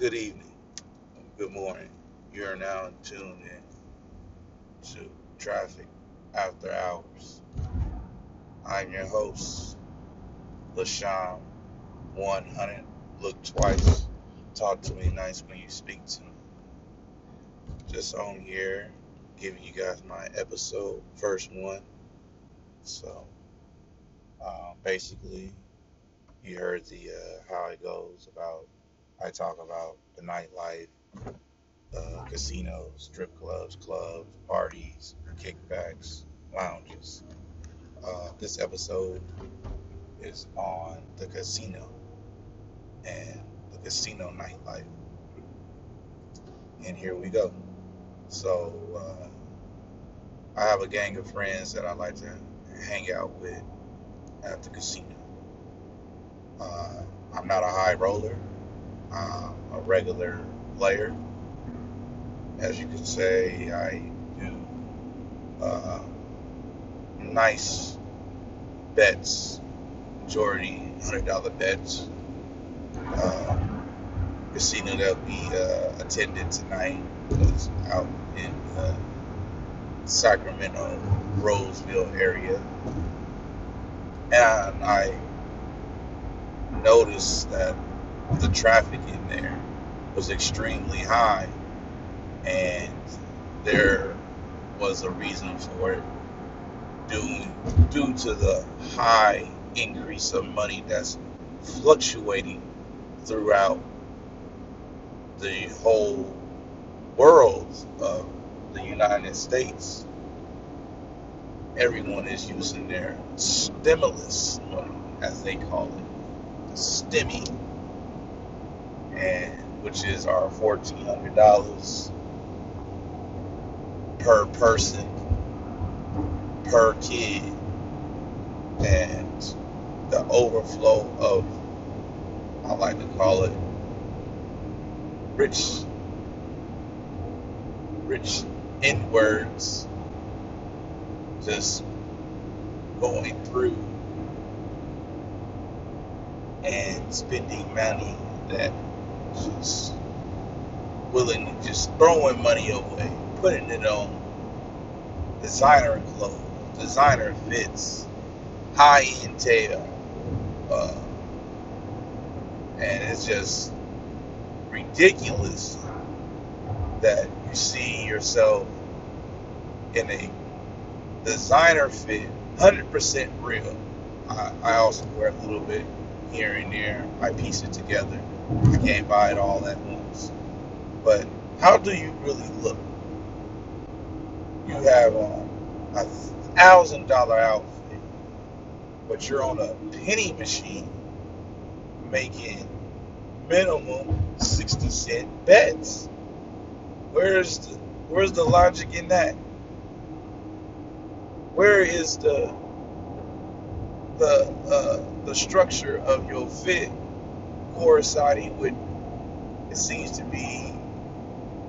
Good evening. Good morning. You are now tuned in to Traffic After Hours. I'm your host, LaShawn 100. Look twice. Talk to me nice when you speak to me. Just on here, giving you guys my episode, first one. So, uh, basically, you heard the uh, how it goes about. I talk about the nightlife, uh, casinos, strip clubs, clubs, parties, kickbacks, lounges. Uh, this episode is on the casino and the casino nightlife. And here we go. So, uh, I have a gang of friends that I like to hang out with at the casino. Uh, I'm not a high roller. I'm a regular player. As you could say, I do uh, nice bets, majority $100 bets. Uh, casino that we uh, attended tonight was out in the Sacramento, Roseville area. And I noticed that the traffic in there was extremely high, and there was a reason for it due, due to the high increase of money that's fluctuating throughout the whole world of the United States. Everyone is using their stimulus money, as they call it, stimmy, and which is our fourteen hundred dollars per person per kid, and the overflow of I like to call it rich rich N words just going through and spending money that just willing to just throwing money away, putting it on designer clothes, designer fits, high end tail, uh, and it's just ridiculous that you see yourself in a designer fit, 100% real. I, I also wear a little bit here and there. I piece it together. I can't buy it all at once. But how do you really look? You have on a thousand dollar outfit, but you're on a penny machine making minimum 60 cent bets. Where's the, where's the logic in that? Where is the the uh, the structure of your fit coinciding with it seems to be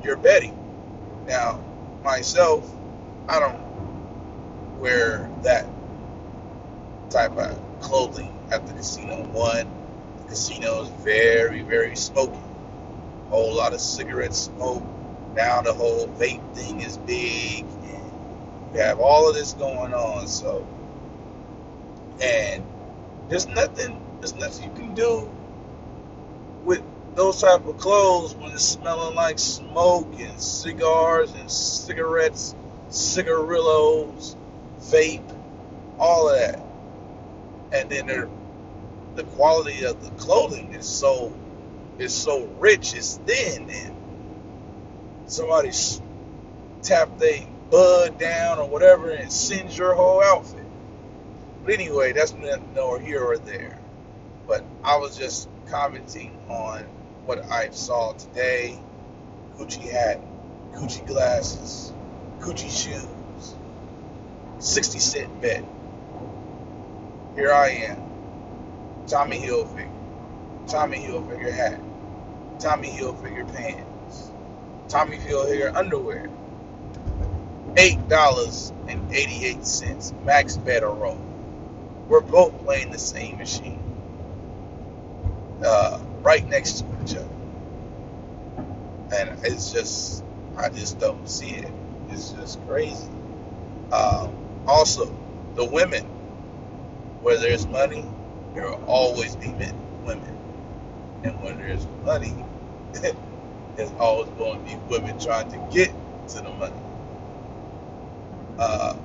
your betting. Now, myself, I don't wear that type of clothing at the casino. One, the casino is very, very smoky. A whole lot of cigarette smoke. Now the whole vape thing is big. And you have all of this going on. So, and there's nothing, there's nothing you can do with those type of clothes when it's smelling like smoke and cigars and cigarettes, cigarillos, vape, all of that. And then the quality of the clothing is so is so rich, it's thin, and somebody tap they bud down or whatever and sends your whole outfit. But anyway, that's nothing here or there. But I was just commenting on what I saw today. Gucci hat, Gucci glasses, Gucci shoes, 60 cent bet. Here I am, Tommy Hilfiger, Tommy Hilfiger hat, Tommy Hilfiger pants, Tommy Hilfiger underwear. Eight dollars and eighty-eight cents max bet a roll. We're both playing the same machine, uh, right next to each other. and it's just I just don't see it. It's just crazy. Um, also, the women, where there's money, there will always be men, women, and when there's money, there's always going to be women trying to get to the money. Uh,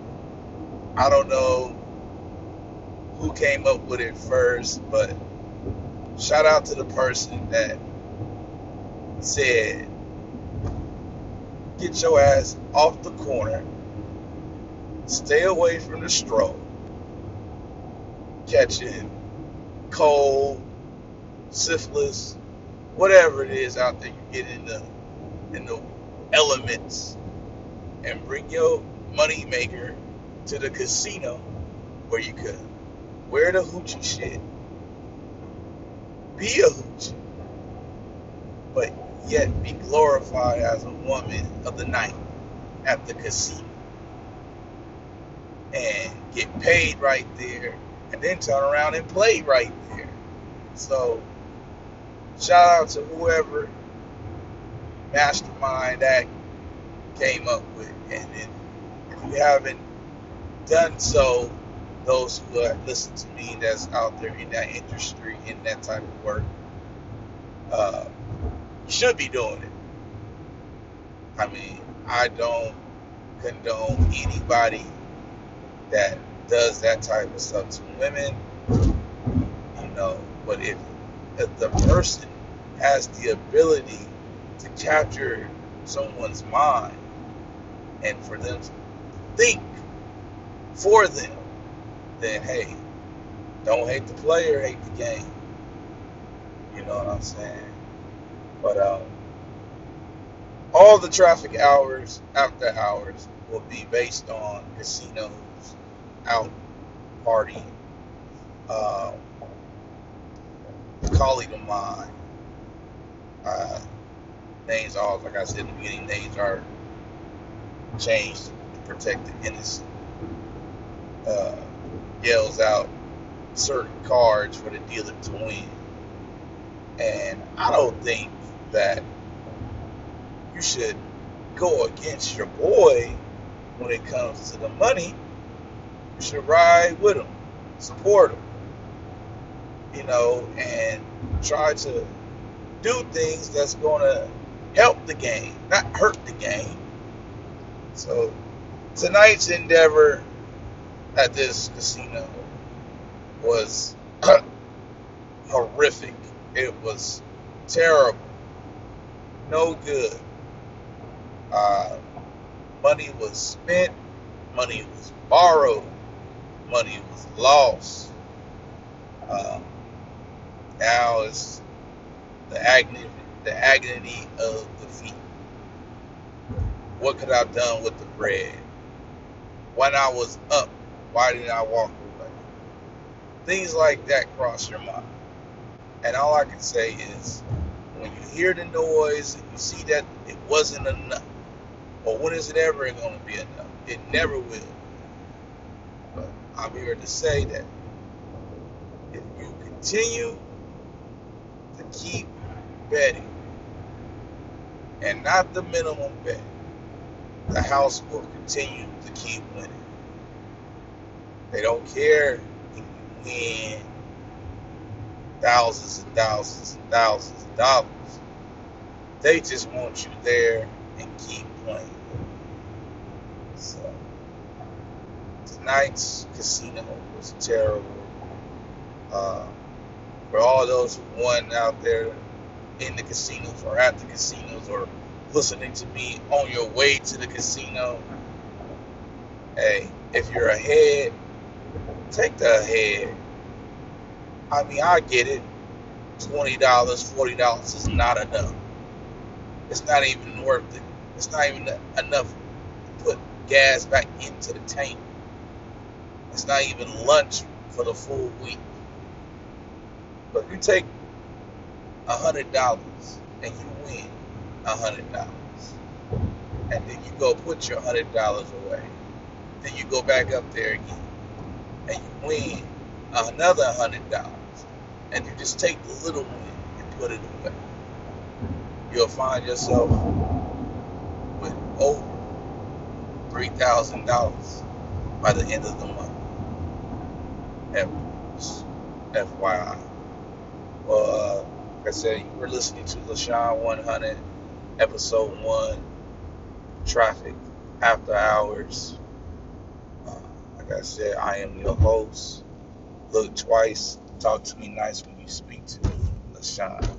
I don't know who came up with it first, but shout out to the person that said, "Get your ass off the corner." Stay away from the stroke, catching cold, syphilis, whatever it is out there. You get in the in the elements and bring your money maker to the casino where you could wear the hoochie shit, be a hoochie, but yet be glorified as a woman of the night at the casino and get paid right there and then turn around and play right there. So shout out to whoever mastermind that came up with and if you haven't done so, those who listen to me that's out there in that industry in that type of work, uh, should be doing it. I mean, I don't condone anybody that does that type of stuff to women, you know. But if, if the person has the ability to capture someone's mind and for them to think for them, then hey, don't hate the player, hate the game. You know what I'm saying? But um, all the traffic hours, after hours, will be based on casinos out partying. Um, colleague of mine, uh, names are, like I said in the beginning, names are changed to protect the innocent. Uh, yells out certain cards for the dealer to win. And I don't think that you should go against your boy when it comes to the money. You should ride with him, support him, you know, and try to do things that's going to help the game, not hurt the game. So tonight's endeavor at this casino was horrific. It was terrible, no good. Uh, money was spent, money was borrowed, money was lost. Um, now it's the agony, the agony of defeat. What could I have done with the bread? When I was up, why did I walk away? Things like that cross your mind. And all I can say is, when you hear the noise and you see that it wasn't enough, or when is it ever going to be enough? It never will. But I'm here to say that if you continue to keep betting and not the minimum bet, the house will continue to keep winning. They don't care if you win thousands and thousands and thousands of dollars. They just want you there and keep playing. So tonight's casino was terrible. Uh, for all those who won out there in the casinos or at the casinos or listening to me on your way to the casino, hey, if you're ahead, take the head. I mean, I get it. $20, $40 is not enough. It's not even worth it. It's not even enough to put gas back into the tank. It's not even lunch for the full week. But you take $100 and you win $100, and then you go put your $100 away, then you go back up there again, and you win another $100, and you just take the little win and put it away. you'll find yourself with over three thousand dollars by the end of the month. FYI. Well, uh, like I said, you were listening to LaShawn 100, episode one, traffic after hours. Like I said, I am your host. Look twice. Talk to me nice when you speak to me, LaShawn.